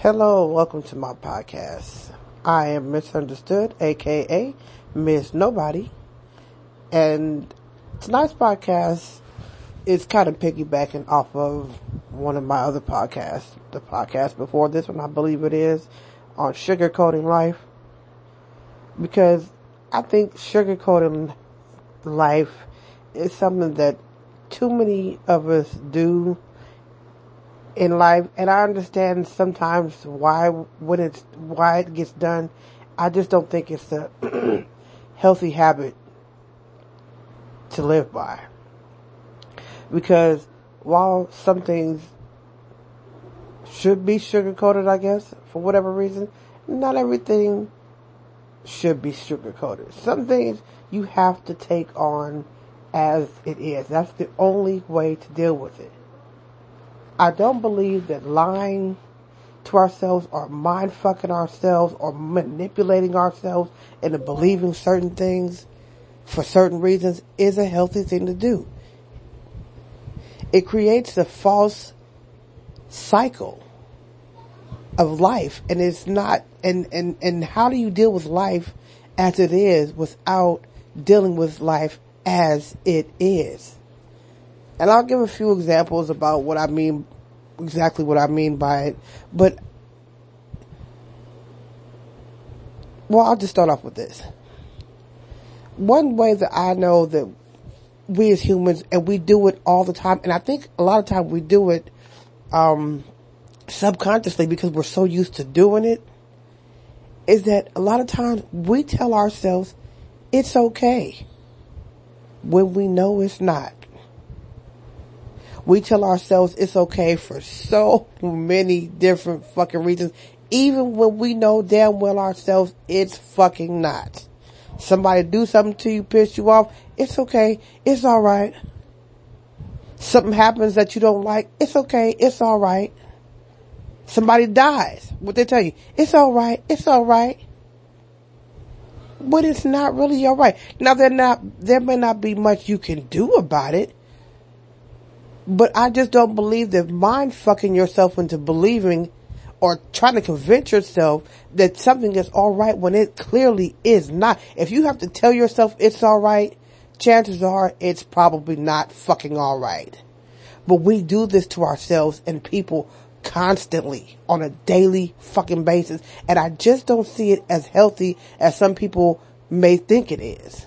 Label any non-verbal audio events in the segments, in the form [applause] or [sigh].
Hello, welcome to my podcast. I am Misunderstood, aka Miss Nobody. And tonight's podcast is kind of piggybacking off of one of my other podcasts, the podcast before this one, I believe it is, on sugarcoating life. Because I think sugarcoating life is something that too many of us do in life, and I understand sometimes why when it's why it gets done. I just don't think it's a [clears throat] healthy habit to live by. Because while some things should be sugar coated, I guess, for whatever reason, not everything should be sugar coated. Some things you have to take on as it is. That's the only way to deal with it. I don't believe that lying to ourselves or mind fucking ourselves or manipulating ourselves into believing certain things for certain reasons is a healthy thing to do. It creates a false cycle of life and it's not, and, and, and how do you deal with life as it is without dealing with life as it is? And I'll give a few examples about what I mean, exactly what I mean by it. But, well, I'll just start off with this. One way that I know that we as humans, and we do it all the time, and I think a lot of times we do it, um, subconsciously because we're so used to doing it, is that a lot of times we tell ourselves it's okay when we know it's not. We tell ourselves it's okay for so many different fucking reasons, even when we know damn well ourselves it's fucking not. Somebody do something to you, piss you off, it's okay, it's alright. Something happens that you don't like, it's okay, it's alright. Somebody dies, what they tell you, it's alright, it's alright. But it's not really alright. Now there not, there may not be much you can do about it, but I just don't believe that mind fucking yourself into believing or trying to convince yourself that something is alright when it clearly is not. If you have to tell yourself it's alright, chances are it's probably not fucking alright. But we do this to ourselves and people constantly on a daily fucking basis. And I just don't see it as healthy as some people may think it is.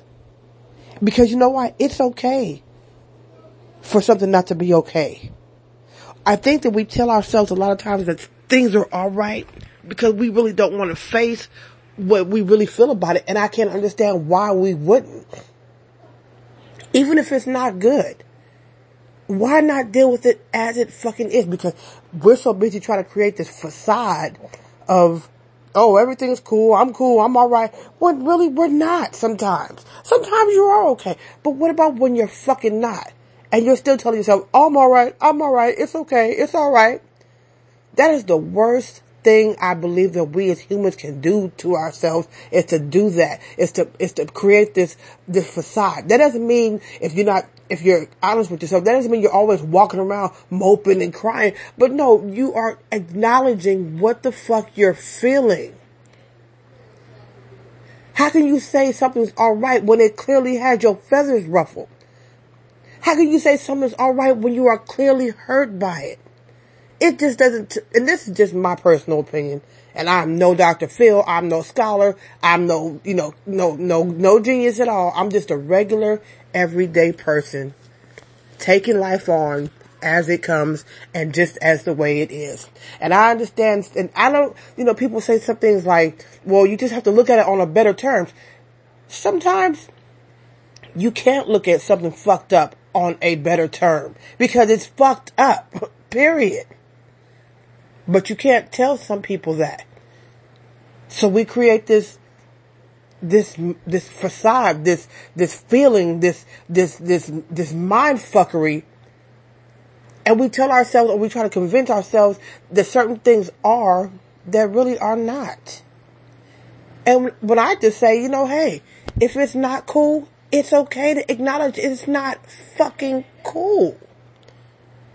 Because you know why? It's okay for something not to be okay. I think that we tell ourselves a lot of times that things are alright because we really don't want to face what we really feel about it. And I can't understand why we wouldn't. Even if it's not good. Why not deal with it as it fucking is? Because we're so busy trying to create this facade of, oh, everything's cool, I'm cool, I'm alright. When really we're not sometimes. Sometimes you are okay. But what about when you're fucking not? And you're still telling yourself, I'm alright, I'm alright, it's okay, it's alright. That is the worst thing I believe that we as humans can do to ourselves is to do that. Is to, is to create this, this facade. That doesn't mean if you're not, if you're honest with yourself, that doesn't mean you're always walking around moping and crying. But no, you are acknowledging what the fuck you're feeling. How can you say something's alright when it clearly has your feathers ruffled? How can you say something's alright when you are clearly hurt by it? It just doesn't, and this is just my personal opinion, and I'm no Dr. Phil, I'm no scholar, I'm no, you know, no, no, no genius at all. I'm just a regular, everyday person taking life on as it comes and just as the way it is. And I understand, and I don't, you know, people say some things like, well, you just have to look at it on a better terms. Sometimes you can't look at something fucked up on a better term because it's fucked up. [laughs] Period. But you can't tell some people that. So we create this this this facade, this this feeling, this this this this mind fuckery and we tell ourselves or we try to convince ourselves that certain things are that really are not. And when I just say, you know, hey, if it's not cool, it's okay to acknowledge it's not fucking cool.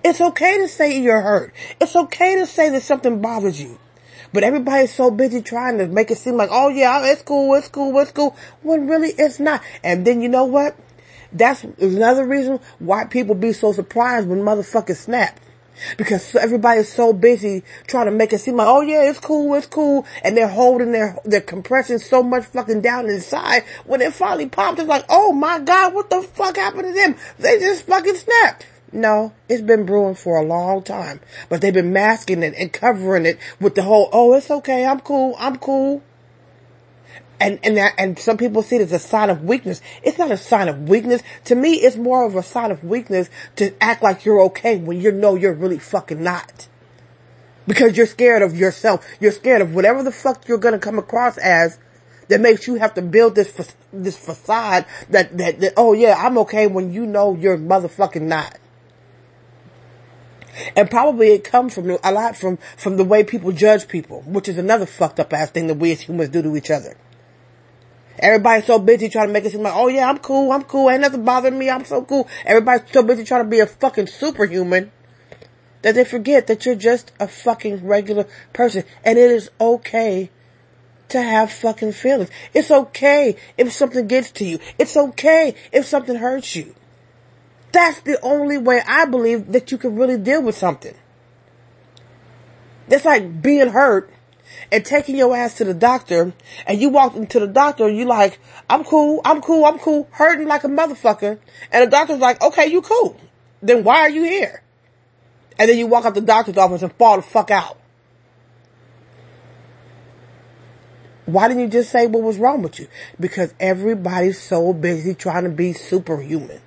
It's okay to say you're hurt. It's okay to say that something bothers you. But everybody's so busy trying to make it seem like, oh yeah, it's cool, it's cool, it's cool, when really it's not. And then you know what? That's another reason why people be so surprised when motherfuckers snap. Because everybody's so busy trying to make it seem like, oh yeah, it's cool, it's cool. And they're holding their, their compression so much fucking down inside. When it finally pops, it's like, oh my god, what the fuck happened to them? They just fucking snapped. No, it's been brewing for a long time. But they've been masking it and covering it with the whole, oh, it's okay, I'm cool, I'm cool. And, and that, and some people see it as a sign of weakness. It's not a sign of weakness. To me, it's more of a sign of weakness to act like you're okay when you know you're really fucking not. Because you're scared of yourself. You're scared of whatever the fuck you're gonna come across as that makes you have to build this, this facade that, that, that, oh yeah, I'm okay when you know you're motherfucking not. And probably it comes from a lot from, from the way people judge people, which is another fucked up ass thing that we as humans do to each other. Everybody's so busy trying to make it seem like, oh yeah, I'm cool, I'm cool, ain't nothing bothering me, I'm so cool. Everybody's so busy trying to be a fucking superhuman that they forget that you're just a fucking regular person. And it is okay to have fucking feelings. It's okay if something gets to you. It's okay if something hurts you. That's the only way I believe that you can really deal with something. That's like being hurt and taking your ass to the doctor and you walk into the doctor and you like, I'm cool, I'm cool, I'm cool, hurting like a motherfucker. And the doctor's like, okay, you cool. Then why are you here? And then you walk out the doctor's office and fall the fuck out. Why didn't you just say what was wrong with you? Because everybody's so busy trying to be superhuman.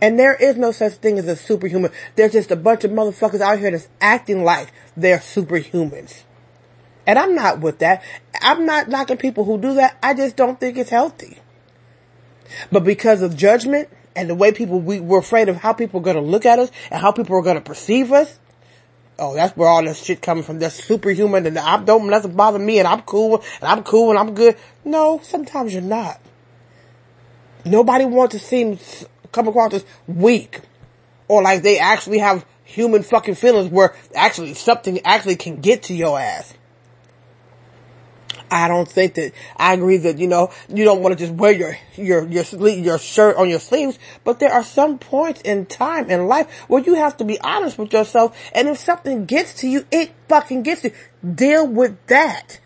And there is no such thing as a superhuman. There's just a bunch of motherfuckers out here that's acting like they're superhumans. And I'm not with that. I'm not knocking people who do that. I just don't think it's healthy. But because of judgment and the way people, we, we're afraid of how people are going to look at us and how people are going to perceive us. Oh, that's where all this shit coming from. That's superhuman and I don't, nothing bother me and I'm cool and I'm cool and I'm good. No, sometimes you're not. Nobody wants to seem, come across as weak or like they actually have human fucking feelings where actually something actually can get to your ass. I don't think that I agree that you know you don't want to just wear your your your sleeve, your shirt on your sleeves, but there are some points in time in life where you have to be honest with yourself, and if something gets to you, it fucking gets you. Deal with that.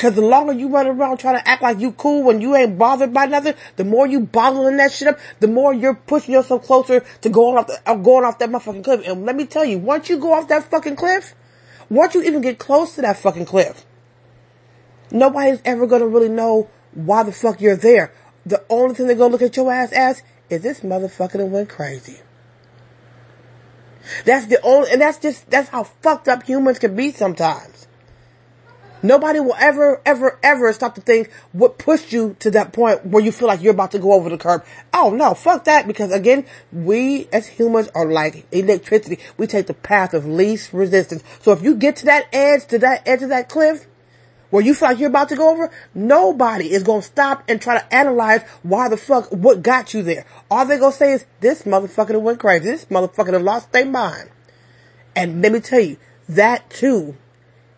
Cause the longer you run around trying to act like you cool when you ain't bothered by nothing, the more you bottling that shit up, the more you're pushing yourself closer to going off the, uh, going off that motherfucking cliff. And let me tell you, once you go off that fucking cliff, once you even get close to that fucking cliff, Nobody's ever gonna really know why the fuck you're there. The only thing they're gonna look at your ass as is this motherfucker that went crazy. That's the only, and that's just, that's how fucked up humans can be sometimes. Nobody will ever, ever, ever stop to think what pushed you to that point where you feel like you're about to go over the curb. Oh no, fuck that because again, we as humans are like electricity. We take the path of least resistance. So if you get to that edge, to that edge of that cliff, where you feel like you're about to go over, nobody is gonna stop and try to analyze why the fuck, what got you there. All they're gonna say is, this motherfucker went crazy. This motherfucker lost their mind. And let me tell you, that too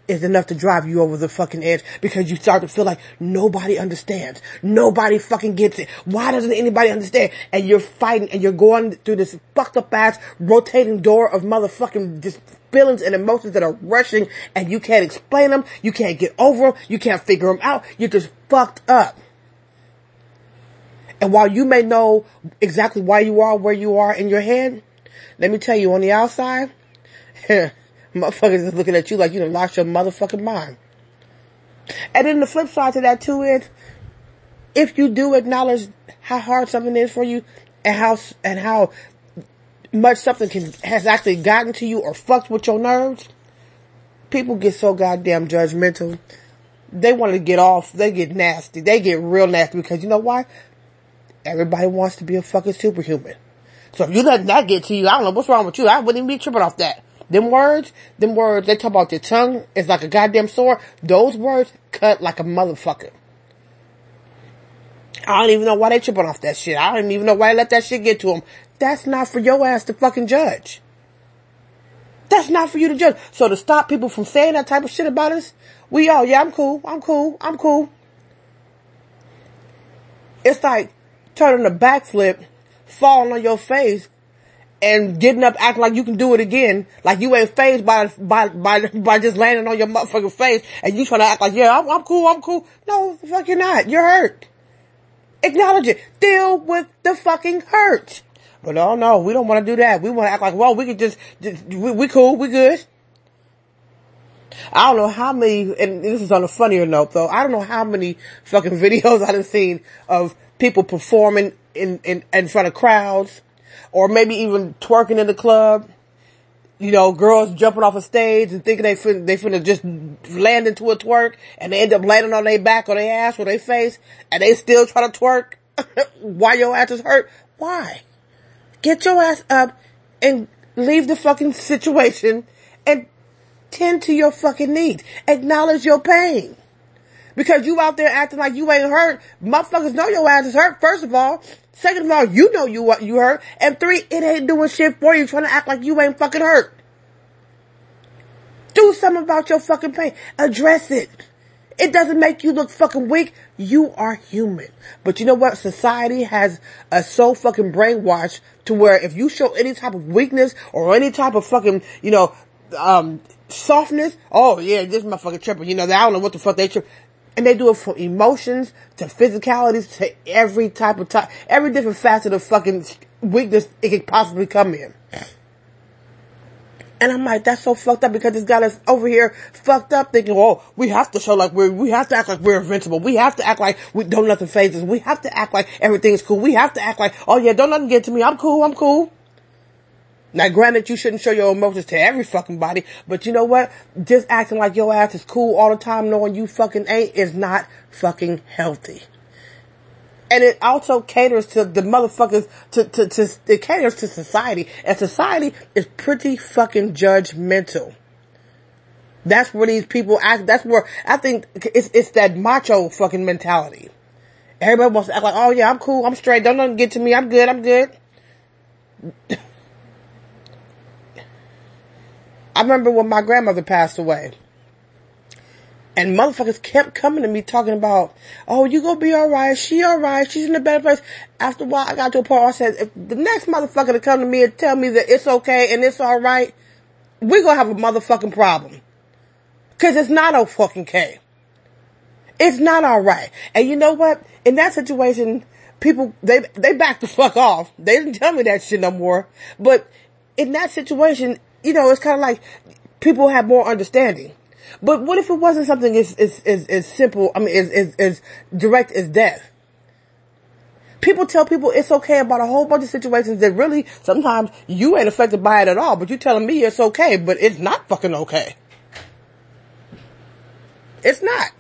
is enough to drive you over the fucking edge because you start to feel like nobody understands. Nobody fucking gets it. Why doesn't anybody understand? And you're fighting and you're going through this fucked up ass rotating door of motherfucking just feelings and emotions that are rushing and you can't explain them. You can't get over them. You can't figure them out. You're just fucked up. And while you may know exactly why you are where you are in your head, let me tell you on the outside, [laughs] [laughs] motherfuckers is looking at you like you done lost your motherfucking mind. And then the flip side to that too is, if you do acknowledge how hard something is for you and how, and how much something can, has actually gotten to you or fucked with your nerves, people get so goddamn judgmental. They want to get off. They get nasty. They get real nasty because you know why? Everybody wants to be a fucking superhuman. So if you let that get to you, I don't know what's wrong with you. I wouldn't even be tripping off that. Them words, them words, they talk about your tongue is like a goddamn sword. Those words cut like a motherfucker. I don't even know why they tripping off that shit. I don't even know why they let that shit get to them. That's not for your ass to fucking judge. That's not for you to judge. So to stop people from saying that type of shit about us, we all, yeah, I'm cool, I'm cool, I'm cool. It's like turning a backflip, falling on your face, and getting up acting like you can do it again, like you ain't fazed by, by, by, by just landing on your motherfucking face, and you trying to act like, yeah, I'm, I'm cool, I'm cool. No, fuck you're not. You're hurt. Acknowledge it. Deal with the fucking hurt. But oh no, we don't want to do that. We want to act like, well, we can just, just we, we cool, we good. I don't know how many, and this is on a funnier note though, I don't know how many fucking [laughs] videos I've seen of people performing in, in, in front of crowds, or maybe even twerking in the club. You know, girls jumping off a stage and thinking they finna, they finna just land into a twerk and they end up landing on their back or their ass or their face and they still try to twerk [laughs] while your ass is hurt. Why? Get your ass up and leave the fucking situation and tend to your fucking needs. Acknowledge your pain. Because you out there acting like you ain't hurt. Motherfuckers know your ass is hurt, first of all. Second of all, you know you what you hurt. And three, it ain't doing shit for you trying to act like you ain't fucking hurt. Do something about your fucking pain. Address it. It doesn't make you look fucking weak. You are human. But you know what? Society has us so fucking brainwashed to where if you show any type of weakness or any type of fucking, you know, um, softness, oh yeah, this motherfucker tripping. You know, I don't know what the fuck they. And they do it from emotions to physicalities to every type of type, every different facet of fucking weakness it could possibly come in. And I'm like, that's so fucked up because this guy that's over here fucked up thinking, oh, we have to show like we're, we have to act like we're invincible. We have to act like we don't nothing fazes. We have to act like everything's cool. We have to act like, oh yeah, don't nothing get to me. I'm cool. I'm cool. Now granted, you shouldn't show your emotions to every fucking body, but you know what? Just acting like your ass is cool all the time knowing you fucking ain't is not fucking healthy and it also caters to the motherfuckers to, to, to, it caters to society. And society is pretty fucking judgmental. That's where these people act, that's where, I think it's, it's that macho fucking mentality. Everybody wants to act like, oh yeah, I'm cool, I'm straight, don't nothing get to me, I'm good, I'm good. [laughs] I remember when my grandmother passed away. And motherfuckers kept coming to me talking about, oh, you gonna be alright, she alright, she's in a better place. After a while, I got to a point where I said, if the next motherfucker to come to me and tell me that it's okay and it's alright, we gonna have a motherfucking problem. Cause it's not a fucking K. It's not alright. And you know what? In that situation, people, they, they back the fuck off. They didn't tell me that shit no more. But in that situation, you know, it's kind of like people have more understanding. But what if it wasn't something as, as, as, as simple, I mean, as, as, as direct as death? People tell people it's okay about a whole bunch of situations that really, sometimes you ain't affected by it at all, but you telling me it's okay, but it's not fucking okay. It's not.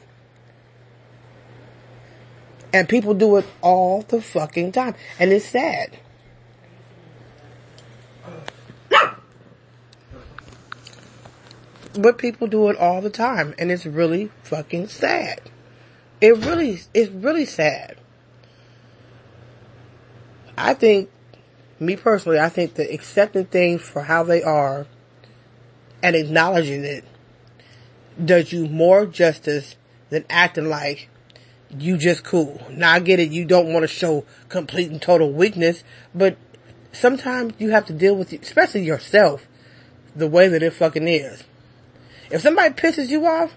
And people do it all the fucking time. And it's sad. But people do it all the time and it's really fucking sad. It really, it's really sad. I think, me personally, I think that accepting things for how they are and acknowledging it does you more justice than acting like you just cool. Now I get it, you don't want to show complete and total weakness, but sometimes you have to deal with, especially yourself, the way that it fucking is. If somebody pisses you off,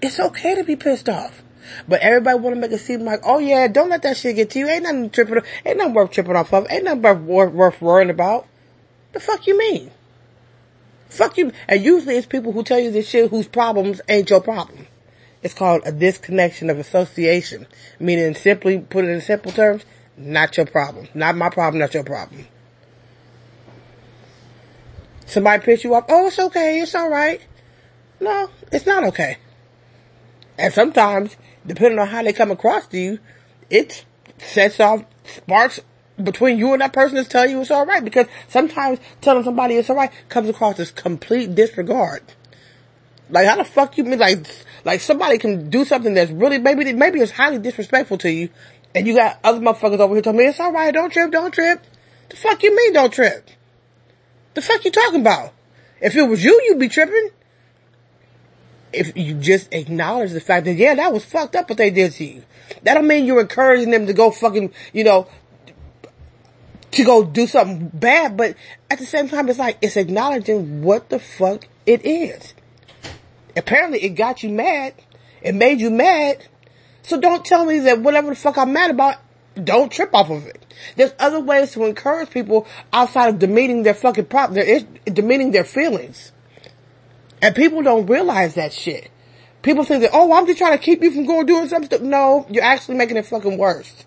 it's okay to be pissed off. But everybody want to make it seem like, oh yeah, don't let that shit get to you. Ain't nothing tripping, ain't nothing worth tripping off of. Ain't nothing worth, worth worrying about. The fuck you mean? Fuck you. And usually it's people who tell you this shit whose problems ain't your problem. It's called a disconnection of association. Meaning simply, put it in simple terms, not your problem. Not my problem, not your problem. Somebody piss you off, oh it's okay, it's alright. No, it's not okay. And sometimes, depending on how they come across to you, it sets off sparks between you and that person that's telling you it's alright. Because sometimes telling somebody it's alright comes across as complete disregard. Like how the fuck you mean like, like somebody can do something that's really, maybe, maybe it's highly disrespectful to you, and you got other motherfuckers over here telling me it's alright, don't trip, don't trip. The fuck you mean don't trip? The fuck you talking about? If it was you, you'd be tripping. If you just acknowledge the fact that, yeah, that was fucked up what they did to you. That don't mean you're encouraging them to go fucking, you know, to go do something bad, but at the same time, it's like, it's acknowledging what the fuck it is. Apparently it got you mad. It made you mad. So don't tell me that whatever the fuck I'm mad about, don't trip off of it. There's other ways to encourage people outside of demeaning their fucking prop, their, demeaning their feelings. And people don't realize that shit. People think that, oh, I'm just trying to keep you from going doing something. No, you're actually making it fucking worse.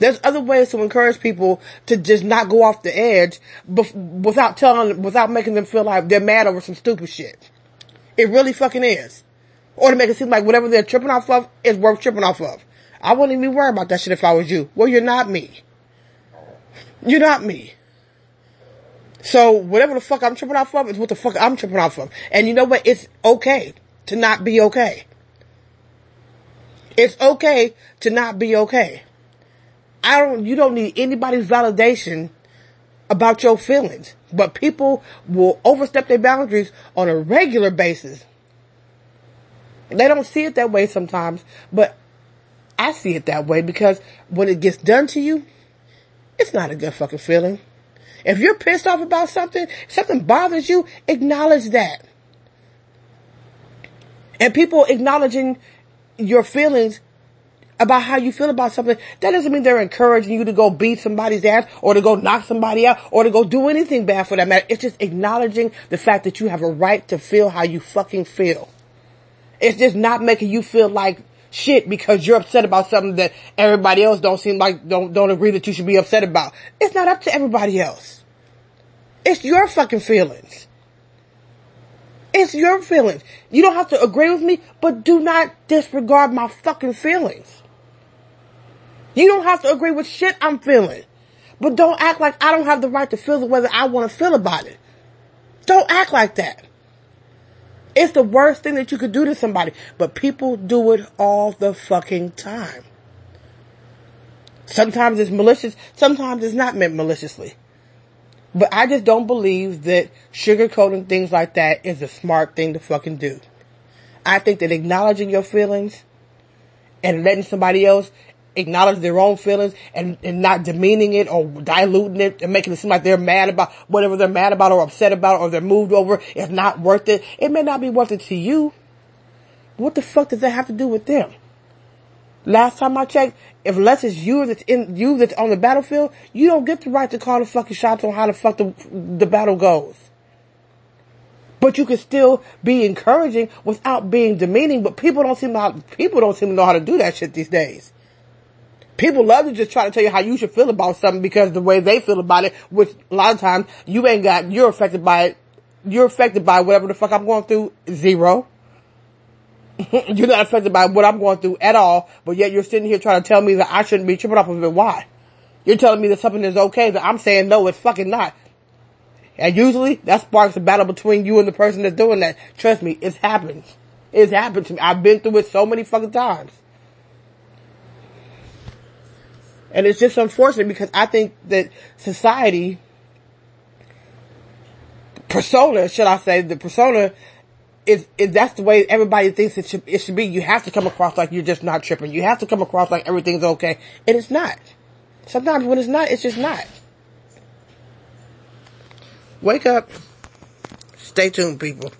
There's other ways to encourage people to just not go off the edge bef- without telling, without making them feel like they're mad over some stupid shit. It really fucking is. Or to make it seem like whatever they're tripping off of is worth tripping off of. I wouldn't even worry about that shit if I was you. Well, you're not me. You're not me. So whatever the fuck I'm tripping off of is what the fuck I'm tripping off of. And you know what? It's okay to not be okay. It's okay to not be okay. I don't, you don't need anybody's validation about your feelings, but people will overstep their boundaries on a regular basis. They don't see it that way sometimes, but I see it that way because when it gets done to you, it's not a good fucking feeling. If you're pissed off about something, something bothers you, acknowledge that. And people acknowledging your feelings about how you feel about something, that doesn't mean they're encouraging you to go beat somebody's ass or to go knock somebody out or to go do anything bad for that matter. It's just acknowledging the fact that you have a right to feel how you fucking feel. It's just not making you feel like shit because you're upset about something that everybody else don't seem like, don't, don't agree that you should be upset about. It's not up to everybody else. It's your fucking feelings. It's your feelings. You don't have to agree with me, but do not disregard my fucking feelings. You don't have to agree with shit I'm feeling. But don't act like I don't have the right to feel the way that I want to feel about it. Don't act like that. It's the worst thing that you could do to somebody, but people do it all the fucking time. Sometimes it's malicious, sometimes it's not meant maliciously. But I just don't believe that sugarcoating things like that is a smart thing to fucking do. I think that acknowledging your feelings and letting somebody else acknowledge their own feelings and, and not demeaning it or diluting it and making it seem like they're mad about whatever they're mad about or upset about or they're moved over is not worth it. It may not be worth it to you. What the fuck does that have to do with them? Last time I checked, if less it's you that's in you that's on the battlefield, you don't get the right to call the fucking shots on how the fuck the the battle goes. But you can still be encouraging without being demeaning. But people don't seem to people don't seem to know how to do that shit these days. People love to just try to tell you how you should feel about something because the way they feel about it, which a lot of times you ain't got, you're affected by it. You're affected by whatever the fuck I'm going through. Zero. [laughs] you're not affected by what I'm going through at all, but yet you're sitting here trying to tell me that I shouldn't be tripping off of it. Why? You're telling me that something is okay that I'm saying no, it's fucking not. And usually that sparks a battle between you and the person that's doing that. Trust me, it's happened. It's happened to me. I've been through it so many fucking times. And it's just unfortunate because I think that society, persona, should I say, the persona is, is that's the way everybody thinks it should, it should be. You have to come across like you're just not tripping. You have to come across like everything's okay. And it's not. Sometimes when it's not, it's just not. Wake up. Stay tuned, people.